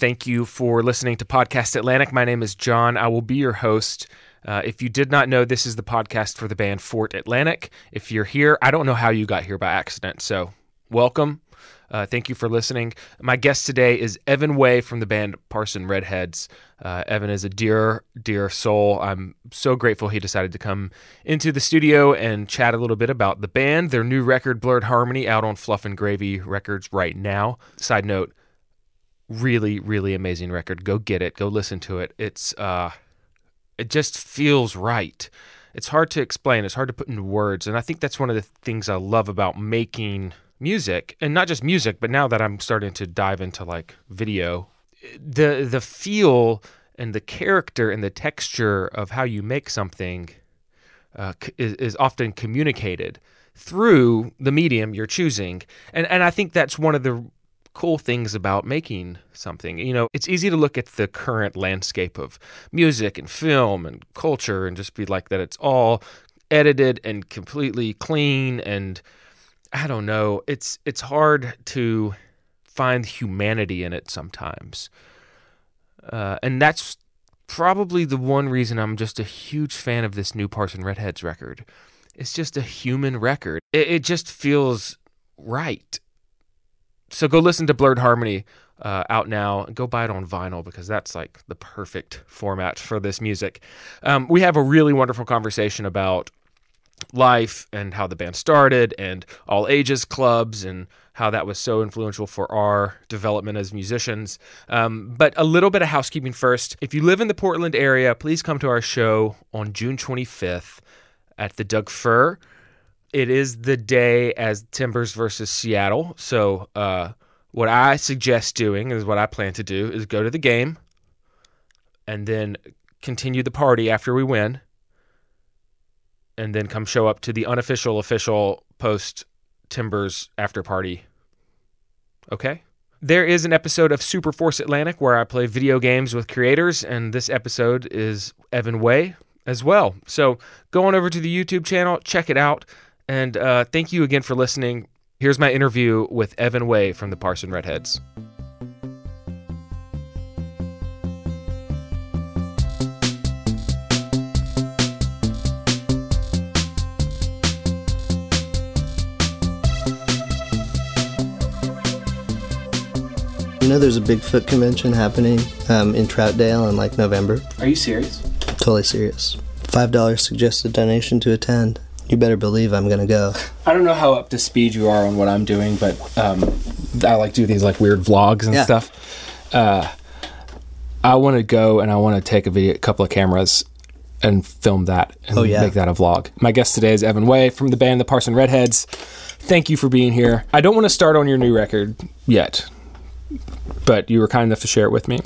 Thank you for listening to Podcast Atlantic. My name is John. I will be your host. Uh, if you did not know, this is the podcast for the band Fort Atlantic. If you're here, I don't know how you got here by accident. So, welcome. Uh, thank you for listening. My guest today is Evan Way from the band Parson Red Heads. Uh, Evan is a dear, dear soul. I'm so grateful he decided to come into the studio and chat a little bit about the band, their new record, Blurred Harmony, out on Fluff and Gravy Records right now. Side note, really, really amazing record. Go get it. Go listen to it. It's uh, it just feels right. It's hard to explain. It's hard to put into words, and I think that's one of the things I love about making music and not just music but now that i'm starting to dive into like video the the feel and the character and the texture of how you make something uh, is, is often communicated through the medium you're choosing and and i think that's one of the cool things about making something you know it's easy to look at the current landscape of music and film and culture and just be like that it's all edited and completely clean and I don't know. It's it's hard to find humanity in it sometimes, uh, and that's probably the one reason I'm just a huge fan of this new Parson Red Heads record. It's just a human record. It, it just feels right. So go listen to Blurred Harmony uh, out now. And go buy it on vinyl because that's like the perfect format for this music. Um, we have a really wonderful conversation about life and how the band started and all ages clubs and how that was so influential for our development as musicians. Um, but a little bit of housekeeping first. If you live in the Portland area, please come to our show on June 25th at the Doug Fir. It is the day as Timbers versus Seattle. So, uh, what I suggest doing is what I plan to do is go to the game and then continue the party after we win and then come show up to the unofficial official post Timbers after party. Okay? There is an episode of Super Force Atlantic where I play video games with creators, and this episode is Evan Way as well. So go on over to the YouTube channel, check it out, and uh, thank you again for listening. Here's my interview with Evan Way from the Parson Red Heads. I know there's a Bigfoot convention happening um, in Troutdale in like November. Are you serious? Totally serious. Five dollars suggested donation to attend. You better believe I'm gonna go. I don't know how up to speed you are on what I'm doing, but um, I like do these like weird vlogs and yeah. stuff. Uh, I want to go and I want to take a video, a couple of cameras, and film that and oh, yeah. make that a vlog. My guest today is Evan Way from the band The Parson Red Heads. Thank you for being here. I don't want to start on your new record yet but you were kind enough to share it with me.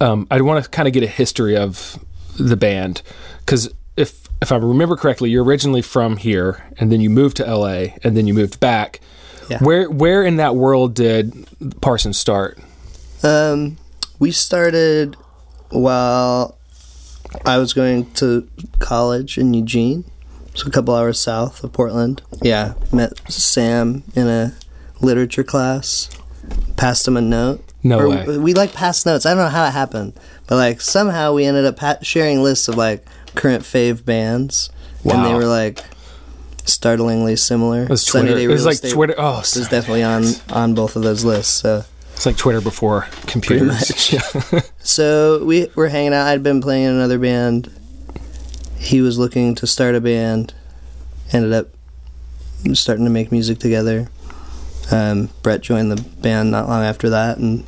Um, I want to kind of get a history of the band because if I remember correctly, you're originally from here, and then you moved to LA, and then you moved back. Yeah. Where where in that world did Parsons start? Um, we started while I was going to college in Eugene, so a couple hours south of Portland. Yeah, met Sam in a literature class passed him a note. No or way. We like passed notes. I don't know how it happened, but like somehow we ended up sharing lists of like current fave bands, wow. and they were like startlingly similar. It was Twitter. It was like Twitter. Oh, it was definitely on on both of those lists. So it's like Twitter before computers. Yeah. so we were hanging out. I'd been playing in another band. He was looking to start a band. Ended up starting to make music together. Um, Brett joined the band not long after that, and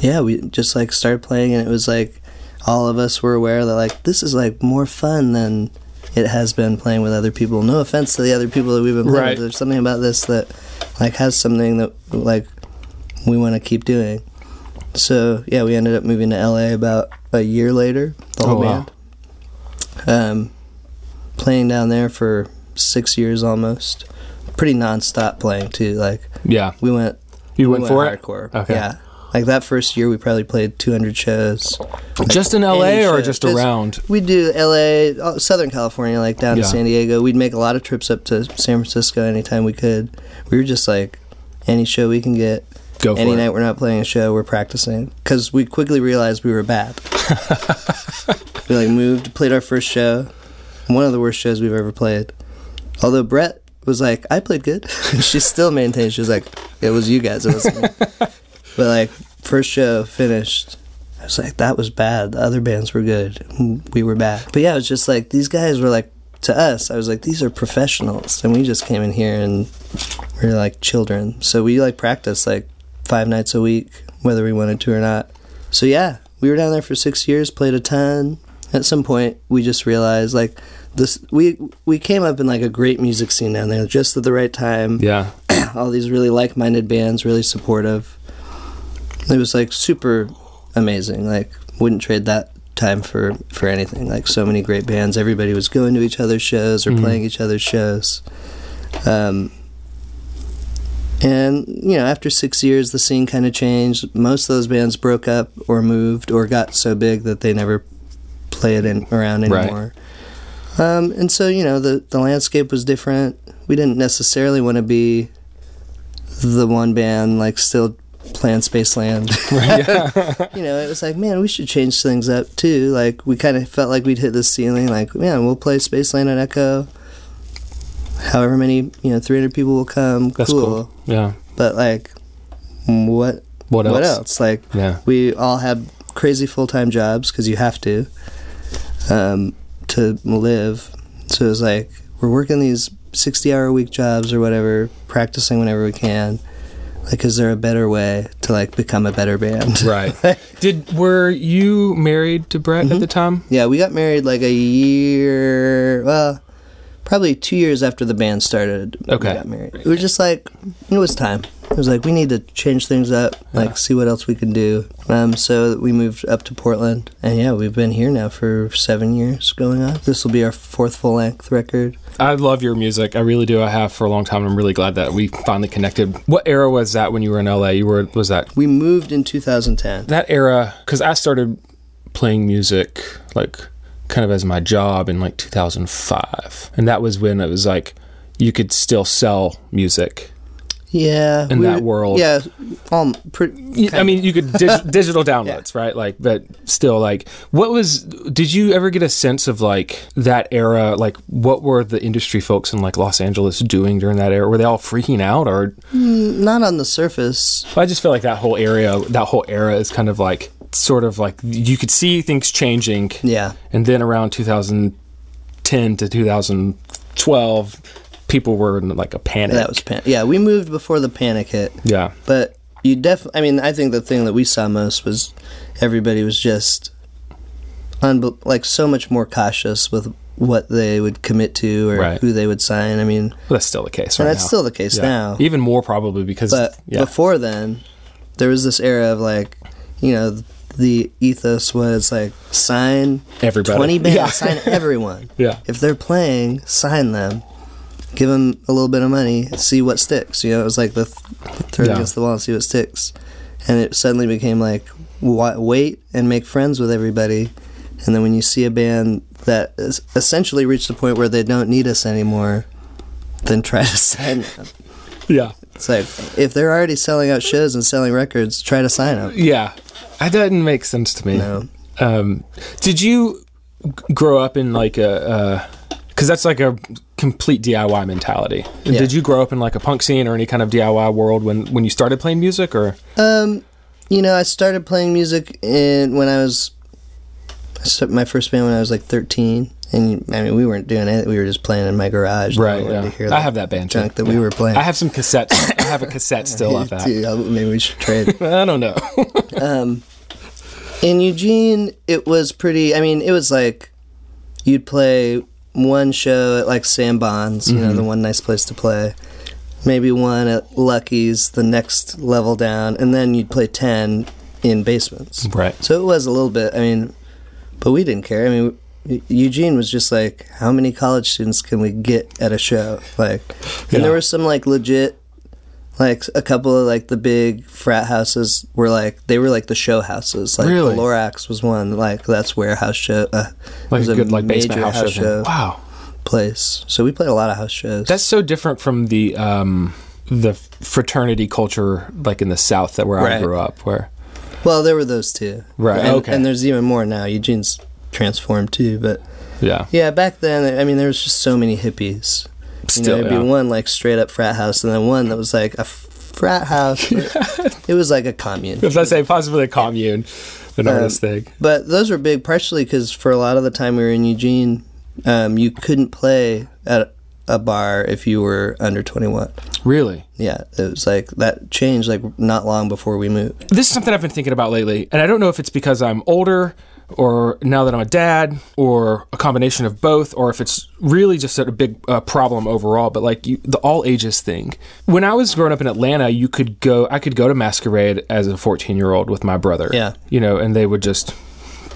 yeah, we just like started playing, and it was like all of us were aware that like this is like more fun than it has been playing with other people. No offense to the other people that we've been playing right. with. There's something about this that like has something that like we want to keep doing. So yeah, we ended up moving to LA about a year later. The whole oh, band. Um, playing down there for six years almost pretty nonstop playing too. Like yeah, we went. You we went, for hardcore. it. Okay. Yeah. Like that first year, we probably played 200 shows. Like just in LA or just, around? We'd do LA, uh, Southern California, like down yeah. to San Diego. We'd make a lot of trips up to San Francisco anytime we could. We were just like any show we can get. Go for Any it. night we're not playing a show, we're practicing because we quickly realized we were bad. we like moved, played our first show, one of the worst shows we've ever played. Although Brett was like, "I played good," she still maintains she was like, "It was you guys, it wasn't me." but like first show finished, I was like, "That was bad. The other bands were good. We were bad." But yeah, it was just like these guys were like to us. I was like, "These are professionals," and we just came in here and we're like children. So we like practiced like five nights a week, whether we wanted to or not. So yeah, we were down there for six years, played a ton. At some point, we just realized like this. We we came up in like a great music scene down there, just at the right time. Yeah. All these really like-minded bands, really supportive. It was like super amazing. Like wouldn't trade that time for for anything. Like so many great bands. Everybody was going to each other's shows or Mhm. playing each other's shows. Um, and you know, after six years, the scene kind of changed. Most of those bands broke up or moved or got so big that they never play it in, around Right. anymore. Um, and so you know, the the landscape was different. We didn't necessarily want to be the one band like still playing Spaceland. you know, it was like, man, we should change things up too. Like we kind of felt like we'd hit the ceiling. Like, man, we'll play Spaceland at Echo. However many, you know, 300 people will come. That's cool. cool. Yeah. But like, what? What else? What else? Like, Yeah. we all had crazy full time jobs because you have to um, to live. So it was like we're working these sixty hour a week jobs or whatever, practicing whenever we can. Like, is there a better way to like become a better band? Right. Did were you married to Brett at the time? yeah, we got married like a year. Well, probably two years after the band started. Okay. we got married. It was just like it was time. It was like we need to change things up, like Yeah. see what else we can do. Um, so we moved up to Portland, and yeah, we've been here now for seven years going on. This will be our fourth full length record. I love your music. I really do. I have for a long time. I'm really glad that we finally connected. What era was that when you were in LA? You were was that We moved in 2010. that era because I started playing music like kind of as my job in like 2005, and that was when it was like you could still sell music. Yeah, In we that world. Yeah, um, pretty, I mean, you could dig- digital downloads, right? Like, but still, like, what was? Did you ever get a sense of like that era? Like, what were the industry folks in like Los Angeles doing during that era? Were they all freaking out, or not on the surface. I just feel like that whole area, that whole era, is kind of like sort of like you could see things changing, Yeah, and then around 2010 to 2012, people were in like a panic. that was pan- yeah. We moved before the panic hit. yeah, But you definitely, I mean, I think the thing that we saw most was everybody was just unbe- like so much more cautious with what they would commit to or Right. who they would sign. I mean, well, that's still the case, and right that's now. still the case Yeah. now. Even more probably because But yeah, before then, there was this era of like, you know, the ethos was like sign everybody 20 bands, Yeah. sign everyone. yeah. If they're playing, sign them. Give them a little bit of money, see what sticks. You know, it was like the th- throw it Yeah. against the wall and see what sticks. And it suddenly became like wait and make friends with everybody. And then when you see a band that is essentially reached the point where they don't need us anymore, then try to sign them. Yeah. It's like if they're already selling out shows and selling records, try to sign them. Yeah. That doesn't make sense to me. No. Um, did you grow up in like a, because that's like a complete DIY mentality. Yeah. Did you grow up in like a punk scene or any kind of DIY world when, when you started playing music or? Um, you know, I started playing music in when I was I my first band when I was like 13, and I mean we weren't doing it; we were just playing in my garage. Right. Yeah. I have that band junk too. that we were playing. I have some cassettes. I have a cassette still of that. I'll- maybe we should trade. I don't know. um, in Eugene, it was pretty. I mean, it was like you'd play one show at like Sam Bonds, you know, Mm-hmm. the one nice place to play. Maybe one at Lucky's, the next level down, and then you'd play ten in basements. right. So it was a little bit. I mean, but we didn't care. I mean, Eugene was just like, how many college students can we get at a show? Like, and Yeah. there were some like legit, like a couple of like the big frat houses were like they were like the show houses. Like Really? the Lorax was one. Like that's where house show. Uh, Like was a good like basement major house, show. show Wow. place. So we played a lot of house shows. That's so different from the um the fraternity culture like in the South that where I grew up, where Well, there were those two. Right, And, okay. and there's even more now. Eugene's transformed too, but yeah, yeah, back then, I mean, there was just so many hippies. You Still, know, there'd yeah. be one like straight up frat house, and then one that was like a frat house. it was like a commune. if I say possibly a commune, an Um, artist thing. But those were big, partially because for a lot of the time we were in Eugene, um, you couldn't play at a bar if you were under 21. Really, Yeah, it was like that changed like not long before we moved. this is something I've been thinking about lately, and I don't know if it's because I'm older or now that I'm a dad or a combination of both or if it's really just a big uh, problem overall but like you, the all ages thing. When I was growing up in Atlanta you could go I could go to masquerade as a 14 year old with my brother. Yeah. you know and they would just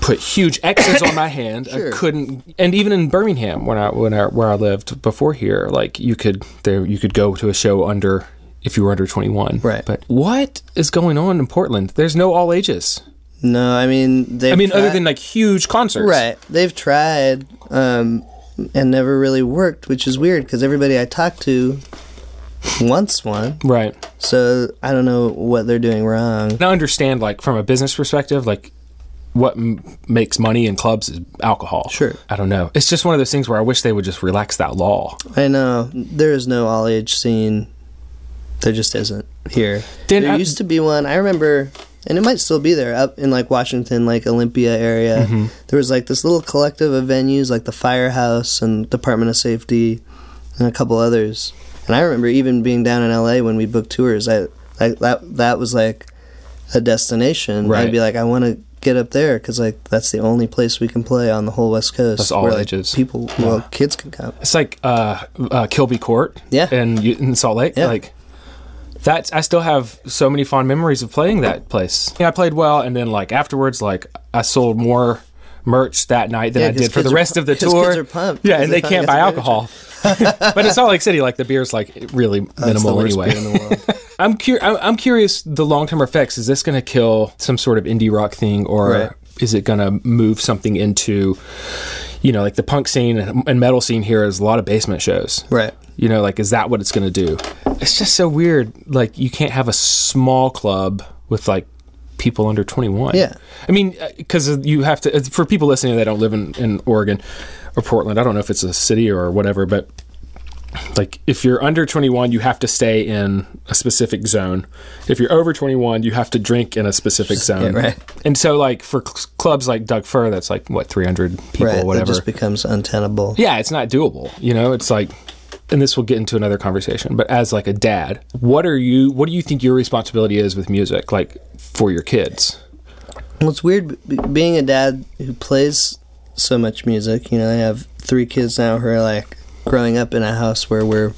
put huge X's on my hand. I couldn't and even in Birmingham when I when I where I lived before here like you could there you could go to a show under if you were under 21 Right. but what is going on in Portland? There's no all ages No, I mean they. I mean, other than like huge concerts, right, they've tried um, and never really worked, which is weird because everybody I talked to wants one. Right. So I don't know what they're doing wrong. And I understand, like from a business perspective, like what m- makes money in clubs is alcohol. Sure. I don't know. It's just one of those things where I wish they would just relax that law. I know there is no all age scene. There just isn't here. There I- used to be one. I remember, and it might still be there up in like Washington, like Olympia area. Mm-hmm. There was like this little collective of venues, like the Firehouse and Department of Safety, and a couple others. And I remember even being down in LA when we booked tours. I, I that that was like a destination. Right. I'd be like, I want to get up there because like that's the only place we can play on the whole West Coast. That's all where, like, ages. People, well, kids can come. It's like uh, uh, Kilby Court, Yeah. in, in Salt Lake. Yeah. Like that's I still have so many fond memories of playing that place. Yeah, I played well, and then like afterwards, like I sold more merch that night than Yeah, I did for the rest of the tour. kids are pumped, yeah, and they can't buy alcohol. but in Salt Lake City, like the beer's like really minimal anyway. beer in the world. I'm, cur- I'm curious the long term effects. Is this going to kill some sort of indie rock thing, or Right. is it going to move something into, you know, like the punk scene and, and metal scene here is a lot of basement shows. right. You know, like is that what it's going to do? It's just so weird. Like you can't have a small club with like people under 21. Yeah. I mean, uh, because you have to, uh, for people listening that don't live in, in Oregon or Portland, I don't know if it's a city or whatever, but like if you're under 21, you have to stay in a specific zone. If you're over 21, you have to drink in a specific zone. right. And so, like for cl- clubs like Doug Fir, that's like what 300 people, right. or It whatever. just becomes untenable. yeah, it's not doable. You know, it's like, and this will get into another conversation. But as like a dad, what are you? What do you think your responsibility is with music, like for your kids? Well, it's weird b- being a dad who plays so much music. You know, I have three kids now who are like growing up in a house where we're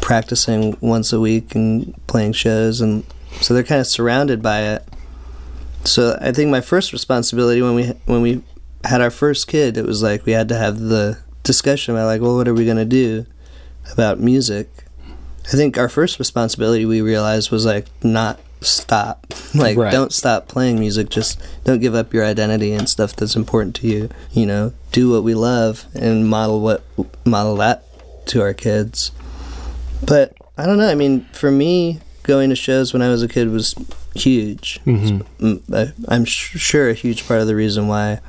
practicing once a week and playing shows, and so they're kind of surrounded by it. So I think my first responsibility when we when we had our first kid, it was like we had to have the discussion about like, well, what are we gonna do about music? I think our first responsibility we realized was like not stop. like Right. don't stop playing music. Just don't give up your identity and stuff that's important to you. You know, do what we love and model what model that to our kids. But I don't know. I mean, for me, going to shows when I was a kid was huge. Mm-hmm. Mm, I- I'm sure a huge part of the reason why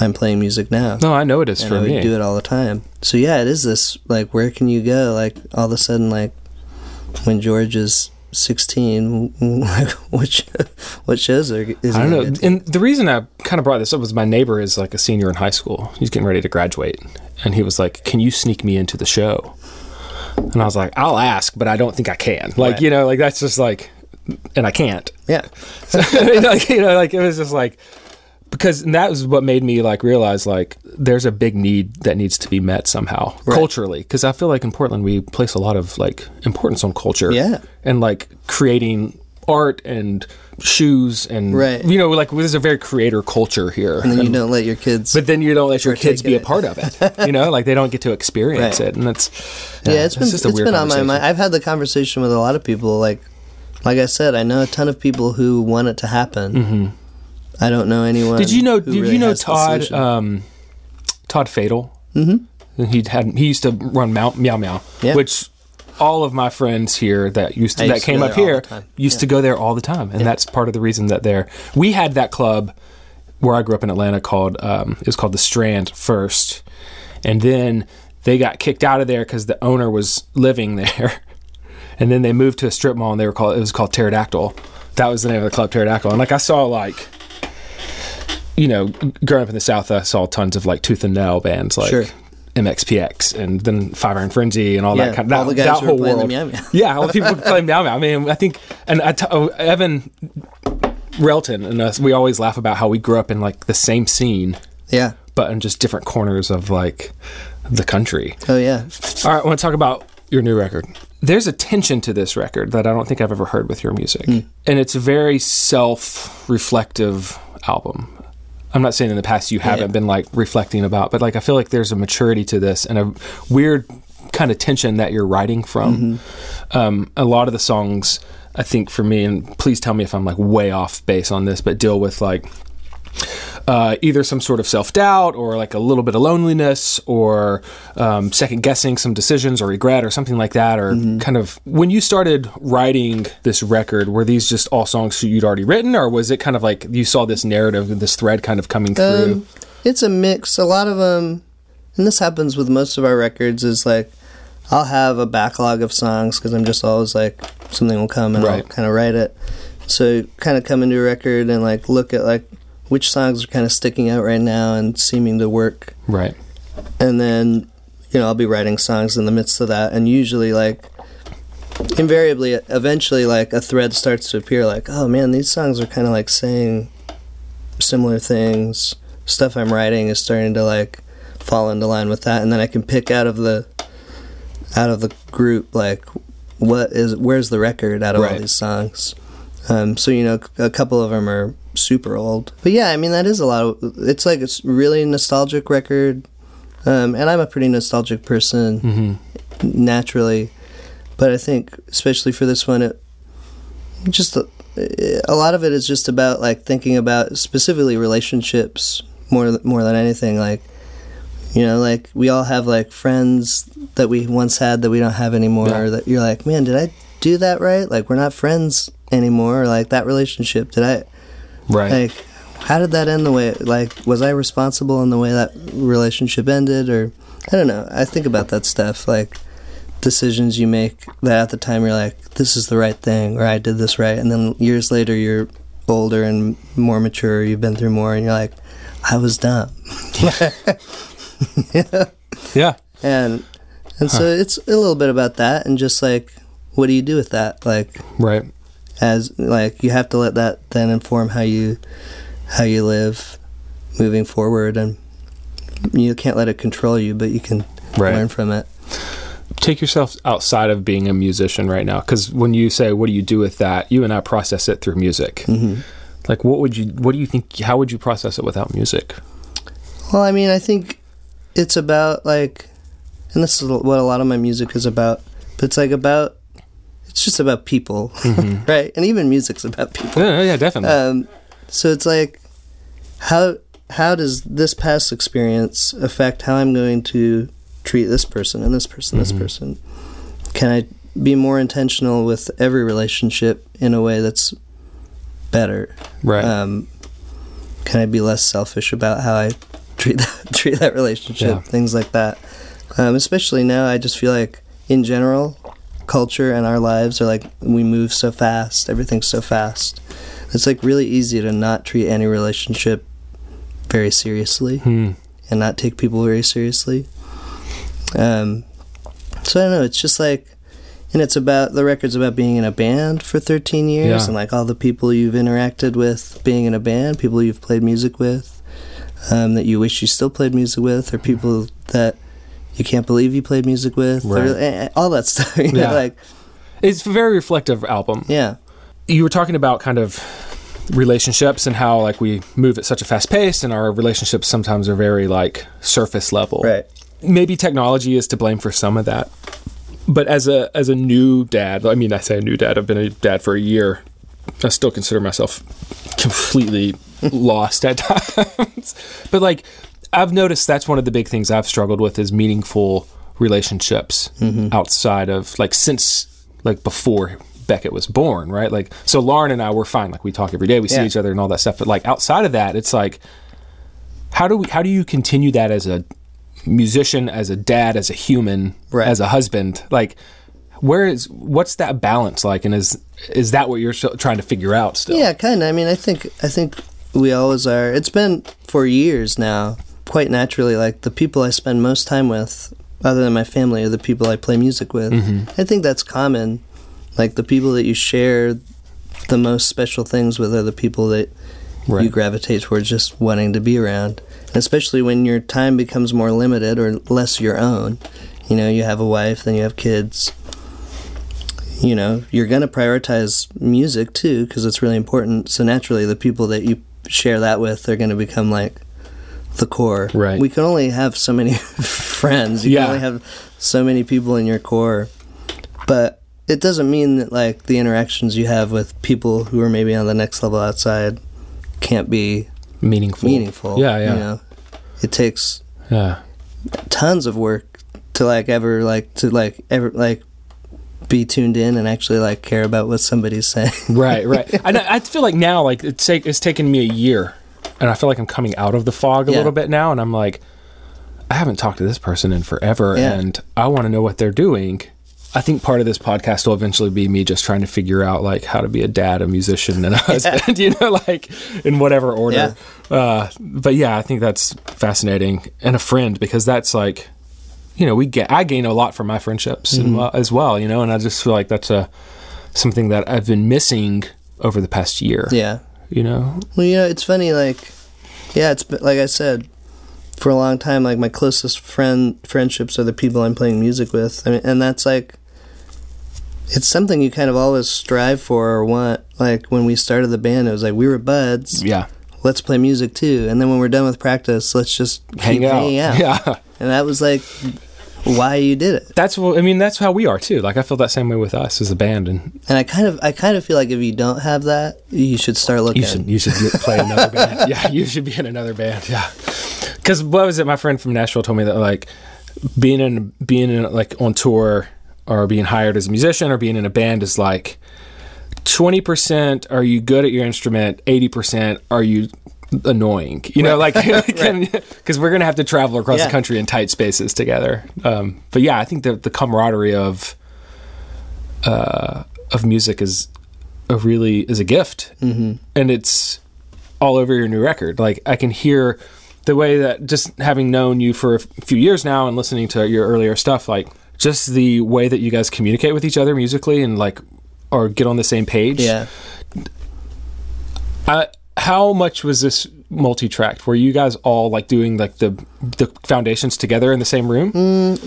I'm playing music now No, I know it is and for I would me. do it all the time. So yeah, it is this like where can you go? Like all of a sudden, like when George is sixteen, what sh- what shows are is I don't know. And the reason I kind of brought this up was my neighbor is like a senior in high school. He's getting ready to graduate. And he was like, Can you sneak me into the show? And I was like, I'll ask, but I don't think I can. Like, Right. you know, like that's just like, and I can't. Yeah, So, like, you know, like it was just like, because that was what made me like realize like there's a big need that needs to be met somehow Right. culturally because i feel like in portland we place a lot of like importance on culture Yeah. and like creating art and shoes and Right. you know like there's a very creator culture here and then you don't let your kids. but then you don't let your kids be a part of it you know like they don't get to experience Right. it and that's yeah, it's been it's been on my mind. I've had the conversation with a lot of people. Like like I said, I know a ton of people who want it to happen. Mm-hmm. I don't know anyone. Did you know? Did really you know Todd? Um, Todd Fatal. Mm-hmm. He had he used to run Meow Meow, Meow Yeah. which all of my friends here that used to that used to came up here used to go there all the time, and that's part of the reason that they're. We had that club where I grew up in Atlanta called um, it was called the Strand first, and then they got kicked out of there because the owner was living there, and then they moved to a strip mall and they were called it was called Pterodactyl. That was the name of the club, Pterodactyl. And like I saw like. You know, growing up in the South, I saw tons of like Tooth and Nail bands, like Sure. MXPX, and then Five Iron Frenzy, and all Yeah, that kind of all that, the guys that who were whole the world. Meow Meow. Yeah, all the people playing Meow Meow. I mean, I think, and I t- oh, Evan Relton and us, we always laugh about how we grew up in like the same scene, Yeah. but in just different corners of like the country. Oh yeah. All right, I want to talk about your new record. There's a tension to this record that I don't think I've ever heard with your music. Hmm. And it's a very self reflective album. I'm not saying in the past you haven't been like reflecting about, but like I feel like there's a maturity to this and a weird kind of tension that you're writing from. Um, a lot of the songs, I think for me, and please tell me if I'm like way off base on this, but deal with like uh, either some sort of self doubt or like a little bit of loneliness or um, second guessing some decisions or regret or something like that. Or kind of when you started writing this record, were these just all songs you'd already written, or was it kind of like you saw this narrative, this thread kind of coming through? Um, it's a mix. A lot of them, and this happens with most of our records, is like I'll have a backlog of songs because I'm just always like something will come and I'll kind of write it. So kind of come into a record and like look at like which songs are kind of sticking out right now and seeming to work, right. and then you know I'll be writing songs in the midst of that, and usually like invariably eventually like a thread starts to appear like oh man these songs are kind of like saying similar things. Stuff i'm writing is starting to like fall into line with that and then i can pick out of the out of the group like what is where's the record out of all these songs? Um, so you know a couple of them are super old. But yeah i mean that is a lot of it's like it's really nostalgic record. Um, and i'm a pretty nostalgic person Mm-hmm. naturally. But i think especially for this one it just a, a lot of it is just about like thinking about specifically relationships more more than anything. Like you know like we all have like friends that we once had that we don't have anymore Yeah. or that you're like man did i do that right? Like we're not friends anymore or like that relationship did i Right. like how did that end the way like was i responsible in the way that relationship ended or i don't know i think about that stuff like decisions you make that at the time you're like this is the right thing or i did this right and then years later you're older and more mature you've been through more and you're like i was dumb yeah. yeah. and and so it's a little bit about that and just like what do you do with that like Right. As like you have to let that then inform how you how you live moving forward and you can't let it control you but you can Right. learn from it. Take yourself outside of being a musician right now because when you say what do you do with that? you and i process it through music. Hmm like what would you what do you think how would you process it without music? Well i mean i think it's about like and this is what a lot of my music is about but it's like about it's just about people right and even music's about people yeah, yeah definitely um, so it's like how how does this past experience affect how I'm going to treat this person and this person, this person? Can I be more intentional with every relationship in a way that's better? right Um, can I be less selfish about how I treat that, treat that relationship? Yeah. Things like that. Um, especially now, I just feel like in general, culture and our lives are like we move so fast. Everything's so fast. It's like really easy to not treat any relationship very seriously Hmm. and not take people very seriously. Um, so I don't know. It's just like, and it's about the record's about being in a band for 13 years Yeah. and like all the people you've interacted with being in a band, people you've played music with, um, that you wish you still played music with, or people that you can't believe you played music with, Right. all that stuff. You know, Yeah. like it's a very reflective album yeah, you were talking about kind of relationships and how like we move at such a fast pace and our relationships sometimes are very like surface level right. maybe technology is to blame for some of that but as a as a new dad i mean i say a new dad i've been a dad for a year i still consider myself completely lost at times but like i've noticed that's one of the big things i've struggled with is meaningful relationships Mm-hmm. outside of like since like before Beckett was born, right? Like so Lauren and I were fine. Like we talk every day, we see each other and all that stuff. But like outside of that, it's like how do we how do you continue that as a musician, as a dad, as a human, Right. as a husband? Like where is what's that balance like and is is that what you're trying to figure out still? Yeah, kind of. I mean, I think I think we always are. It's been for years now, quite naturally. Like the people I spend most time with, other than my family, are the people I play music with. Mm-hmm. I think that's common. Like the people that you share the most special things with are the people that you gravitate towards just wanting to be around. And especially when your time becomes more limited or less your own. You know, you have a wife, then you have kids. You know, you're going to prioritize music too because it's really important. So naturally, the people that you share that with are going to become like the core. Right. We can only have so many friends. You Yeah. can only have so many people in your core. But it doesn't mean that like the interactions you have with people who are maybe on the next level outside can't be Meaningful. meaningful. Yeah, yeah. You know, it takes Yeah. tons of work to like ever like to like ever like be tuned in and actually like care about what somebody's saying. right, right. I, I feel like now, like it's take, it's taken me a year, and I feel like I'm coming out of the fog a Yeah. little bit now, and I'm like, I haven't talked to this person in forever, Yeah. and I want to know what they're doing. I think part of this podcast will eventually be me just trying to figure out like how to be a dad, a musician, and a husband, you know, like in whatever order. Uh, but yeah, I think that's fascinating, and a friend because that's like, you know, we get I gain a lot from my friendships and, well- as well, you know, and I just feel like that's a something that I've been missing over the past year. yeah. You know? Well, you know, it's funny. Like, yeah, it's like I said for a long time. Like my closest friend friendships are the people I'm playing music with. I mean, and that's like. It's something you kind of always strive for or want. Like when we started the band, it was like we were buds. Yeah. Let's play music too. And then when we're done with practice, let's just keep Hang out. hanging out. Yeah. And that was like why you did it. That's what I mean, that's how we are too. Like I feel that same way with us as a band and And I kind of I kind of feel like if you don't have that, you should start looking. you should you should play another band. Yeah, you should be in another band. Yeah. Cuz what was it my friend from Nashville told me that like being in being in like on tour or being hired as a musician or being in a band is like 20% are you good at your instrument, 80% are you annoying. You know, like cuz we're to have to travel across Yeah. the country in tight spaces together. Um, but yeah, I think the the camaraderie of uh, of music is a really is a gift, mm-hmm. and it's all over your new record. Like I can hear the way that just having known you for a few years now and listening to your earlier stuff, like just the way that you guys communicate with each other musically and like or get on the same page. Yeah. Uh, how much was this multi-tracked? Were you guys all like doing like the the foundations together in the same room?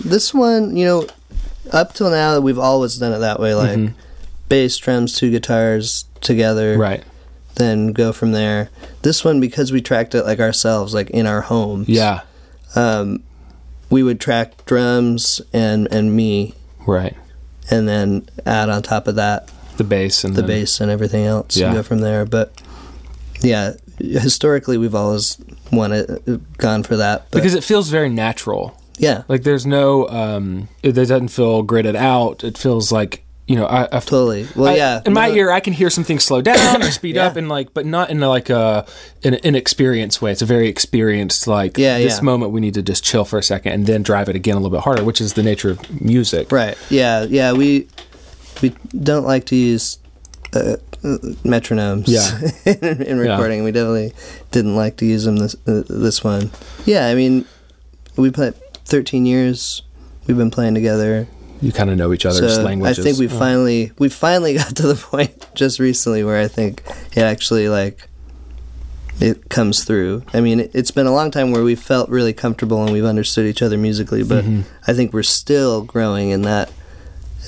This one, you know, up till now we've always done it that way like bass, drums, two guitars together. Right. Then go from there. This one because we tracked it like ourselves like in our homes. Yeah. Um we would track drums and and me Right. and then add on top of that The bass and the then- bass and everything else Yeah. and go from there. But yeah, historically we've always wanted gone for that. But because it feels very natural. yeah, Like there's no, um, it, it doesn't feel gridded out. It feels like you know, I, I totally. Well, I- yeah. In my no- ear, I can hear some things slow down or speed Yeah. up, and like, but not in a, like a an inexperienced way. It's a very experienced like. Yeah, This yeah. moment, we need to just chill for a second and then drive it again a little bit harder, which is the nature of music. Right. Yeah. Yeah. We we don't like to use uh, metronomes. Yeah. in, in recording, we definitely didn't like to use them this uh, this one. Yeah. I mean, we played 13 years. We've been playing together. You kind of know each other's So I think we finally we finally got to the point just recently where I think it actually like it comes through. I mean, it, it's been a long time where we felt really comfortable and we've understood each other musically, but Mm-hmm. I think we're still growing in that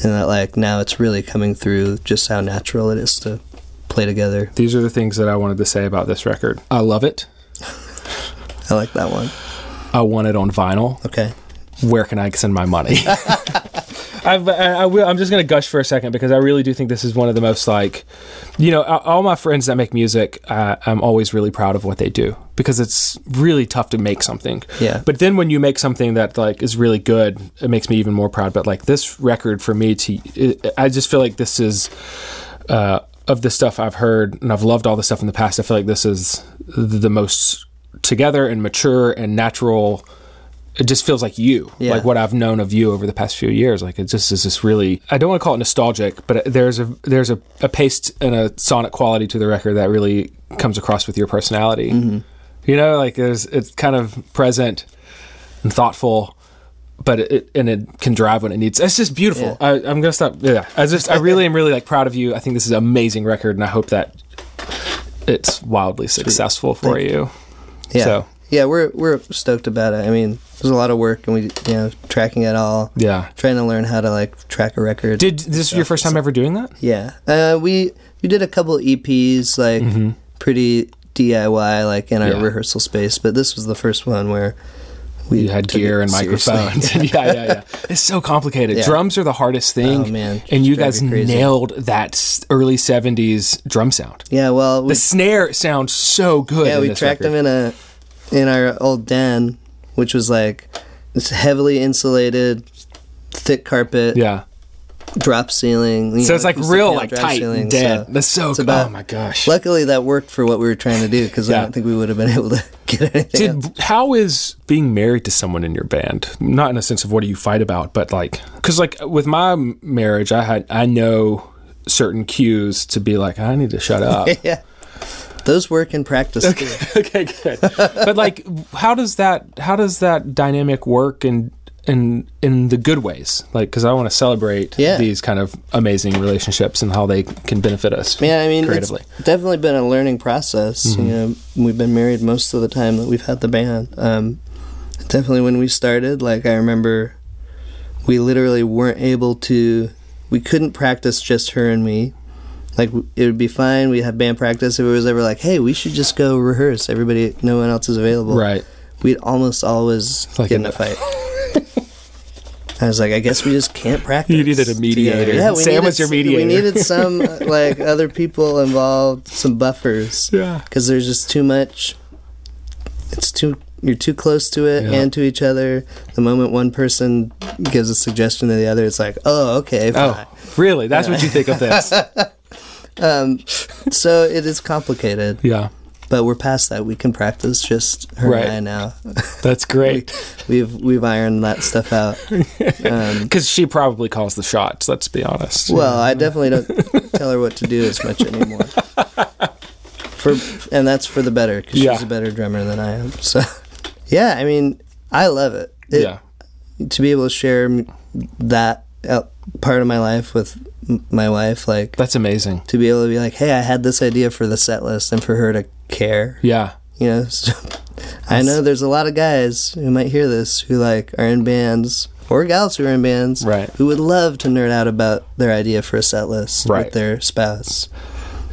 in that like now it's really coming through just how natural it is to play together. These are the things that I wanted to say about this record. I love it. I like that one. I want it on vinyl. Okay. Where can I send my money? I've, I, will, I'm just going to gush for a second because I really do think this is one of the most like, you know, all my friends that make music, uh, I'm always really proud of what they do because it's really tough to make something. Yeah. But then when you make something that like is really good, it makes me even more proud. But like this record for me, to it, I just feel like this is. Uh, of the stuff I've heard, and I've loved all the stuff in the past, I feel like this is the most together and mature and natural it just feels like you Yeah. like what i've known of you over the past few years. Like it just is this really i don't want to call it nostalgic but there's a there's a, a pace and a sonic quality to the record that really comes across with your personality. Mm-hmm. You know like there's it's kind of present and thoughtful but it and it can drive when it needs it's just beautiful. Yeah. I, i'm gonna stop yeah. I just i really am really like proud of you. I think this is an amazing record and i hope that it's wildly successful for you. Yeah. So- Yeah, we're we're stoked about it. I mean, there's a lot of work and we you know, tracking it all. yeah Trying to learn how to like track a record. did this your first time ever doing that Yeah. Uh, we we did a couple EPs like pretty DIY like in our Mm-hmm. Yeah. rehearsal space, but this was the first one where we you had gear and seriously. microphones. yeah, yeah, yeah. yeah. It's so complicated. Yeah. Drums are the hardest thing. Oh, man. And you guys nailed that early 70s drum sound. yeah, well, we, The snare sounds so good. yeah, we tracked record. them in a in our old den, which was like this heavily insulated, thick carpet, Yeah. drop ceiling. you So know, it's like real, like tight ceiling, dead. so That's so it's about- oh my gosh. Luckily, that worked for what we were trying to do because Yeah. I don't think we would have been able to get anything. Did how is being married to someone in your band? Not in a sense of what do you fight about, but like because like with my marriage, I had I know certain cues to be like I need to shut up. yeah, those work in practice. too. okay, good. But like, how does that how does that dynamic work in in in the good ways? Like, because I want to celebrate Yeah. these kind of amazing relationships and how they can benefit us. Yeah, I mean, creatively. it's definitely been a learning process. You know, we've been married most of the time that we've had the band. Um, definitely when we started, like I remember, we literally weren't able to. We couldn't practice just her and me. Like it would be fine. We'd have band practice if it was ever like, "Hey, we should just go rehearse." Everybody, no one else is available. Right. We'd almost always Like get in a fight. I was like, I guess we just can't practice. You needed a together. mediator. Yeah, we Sam needed, was your mediator. We needed some uh, like other people involved, some buffers. Yeah. because there's just too much. It's too. You're too close to it Yeah. and to each other. The moment one person gives a suggestion to the other, it's like, oh, okay, fine. Oh, really? That's what you think of this? So it is complicated, yeah, but we're past that. We can practice just her Right. and I now. that's great. we've we've ironed that stuff out. Um, Because she probably calls the shots. Let's be honest. Well, I definitely don't tell her what to do as much anymore. For and that's for the better because Yeah. she's a better drummer than I am. So, yeah, I mean, I love it. It- yeah, to be able to share that uh, part of my life with my wife, like that's amazing. to be able to be like, hey, I had this idea for the set list, and for her to care, Yeah, you know. So, I know there's a lot of guys who might hear this who like are in bands or gals who are in bands Right. who would love to nerd out about their idea for a set list Right. with their spouse.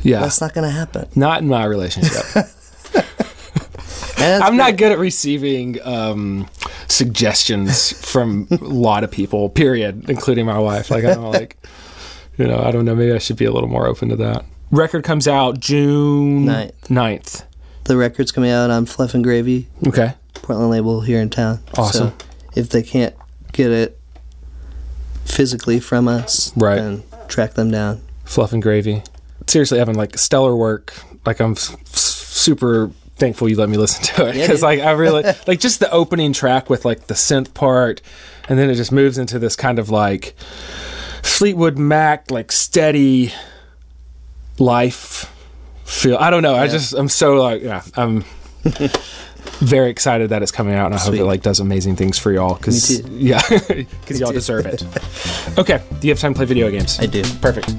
yeah. That's not to happen. not in my relationship. I'm not good at receiving um, suggestions from a lot of people. Period, including my wife. Like I don't like, you know, I don't know. Maybe I should be a little more open to that. Record comes out June Ninth. 9th. The record's coming out on Fluff and Gravy, Okay, Portland label here in town. Awesome. So if they can't get it physically from us, Right. then track them down. fluff and gravy. Seriously, Evan, like stellar work. Like I'm s- s- super thankful you let me listen to it because dude. like I really like just the opening track with like the synth part, and then it just moves into this kind of like Fleetwood Mac like steady life feel. I don't know. I just I'm so like yeah I'm. Very excited that it's coming out, and I hope it like does amazing things for y'all. Cause yeah, because y'all deserve it. Okay, do you have time to play video games? I do. Perfect.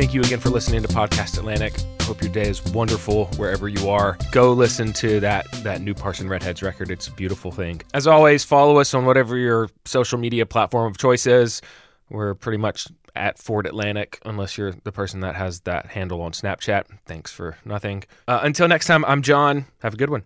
Thank you again for listening to Podcast Atlantic. Hope your day is wonderful wherever you are. Go listen to that that new Parson Red Heads record. It's a beautiful thing. As always, follow us on whatever your social media platform of choice is. We're pretty much at Fort Atlantic, unless you're the person that has that handle on Snapchat. Thanks for nothing. Uh, until next time, I'm John. Have a good one.